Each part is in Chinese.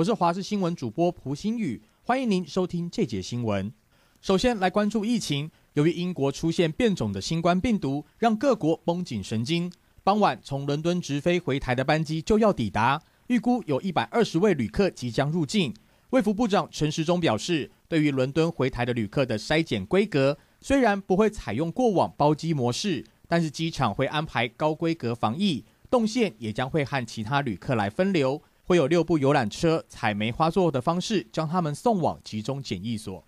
我是华视新闻主播蒲新宇，欢迎您收听这节新闻。首先来关注疫情，由于英国出现变种的新冠病毒，让各国绷紧神经。傍晚从伦敦直飞回台的班机就要抵达，预估有一百二十位旅客即将入境。卫福部长陈时中表示，对于伦敦回台的旅客的筛检规格，虽然不会采用过往包机模式，但是机场会安排高规格防疫，动线也将会和其他旅客来分流。会有六部游览车采梅花座的方式将他们送往集中检疫所。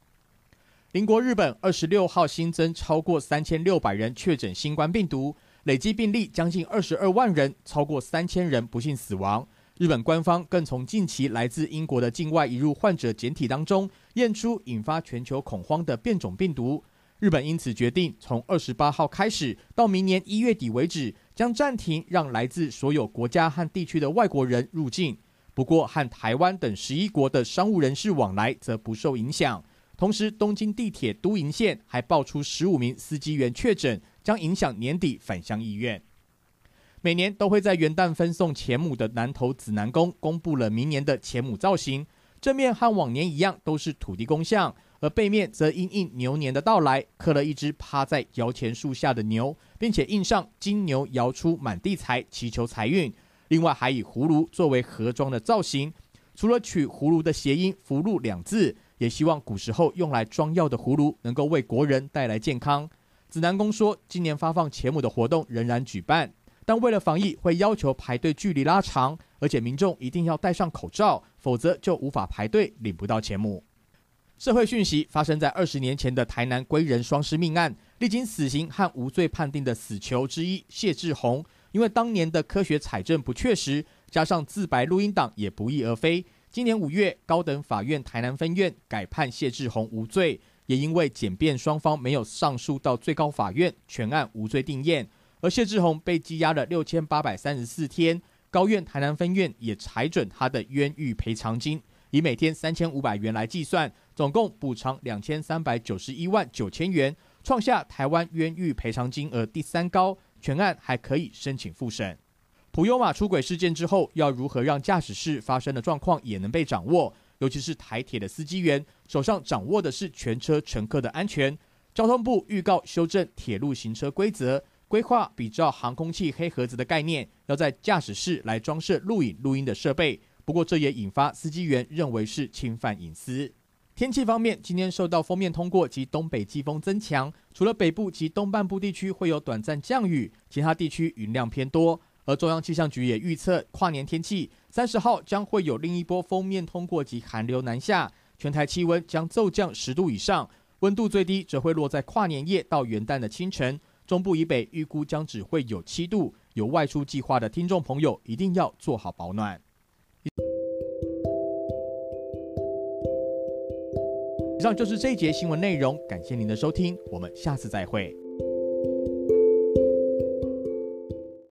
邻国日本二十六号新增超过三千六百人确诊新冠病毒，累计病例将近二十二万人，超过三千人不幸死亡。日本官方更从近期来自英国的境外移入患者检体当中验出引发全球恐慌的变种病毒。日本因此决定从二十八号开始到明年一月底为止，将暂停让来自所有国家和地区的外国人入境。不过，和台湾等十一国的商务人士往来则不受影响。同时，东京地铁都营线还爆出十五名司机员确诊，将影响年底返乡意愿。每年都会在元旦分送钱母的南投紫南宫公布了明年的钱母造型，正面和往年一样都是土地公像，而背面则因应牛年的到来，刻了一只趴在摇钱树下的牛，并且印上“金牛摇出满地财”，祈求财运。另外还以葫芦作为盒装的造型，除了取葫芦的谐音“福禄”两字，也希望古时候用来装药的葫芦能够为国人带来健康。指南宫说，今年发放钱母的活动仍然举办，但为了防疫，会要求排队距离拉长，而且民众一定要戴上口罩，否则就无法排队领不到钱母。社会讯息发生在二十年前的台南归仁双尸命案，历经死刑和无罪判定的死囚之一谢志宏。因为当年的科学采证不确实，加上自白录音档也不翼而飞。今年五月，高等法院台南分院改判谢志宏无罪，也因为检辩双方没有上诉到最高法院，全案无罪定验。而谢志宏被羁押了六千八百三十四天，高院台南分院也裁准他的冤狱赔偿金，以每天三千五百元来计算，总共补偿两千三百九十一万九千元，创下台湾冤狱赔偿金额第三高。全案还可以申请复审。普悠玛出轨事件之后，要如何让驾驶室发生的状况也能被掌握？尤其是台铁的司机员手上掌握的是全车乘客的安全。交通部预告修正铁路行车规则，规划比照航空器黑盒子的概念，要在驾驶室来装设录影录音的设备。不过，这也引发司机员认为是侵犯隐私。天气方面，今天受到锋面通过及东北季风增强，除了北部及东半部地区会有短暂降雨，其他地区云量偏多。而中央气象局也预测，跨年天气三十号将会有另一波锋面通过及寒流南下，全台气温将骤降十度以上，温度最低则会落在跨年夜到元旦的清晨。中部以北预估将只会有七度，有外出计划的听众朋友一定要做好保暖。以上就是这一节新闻内容，感谢您的收听，我们下次再会。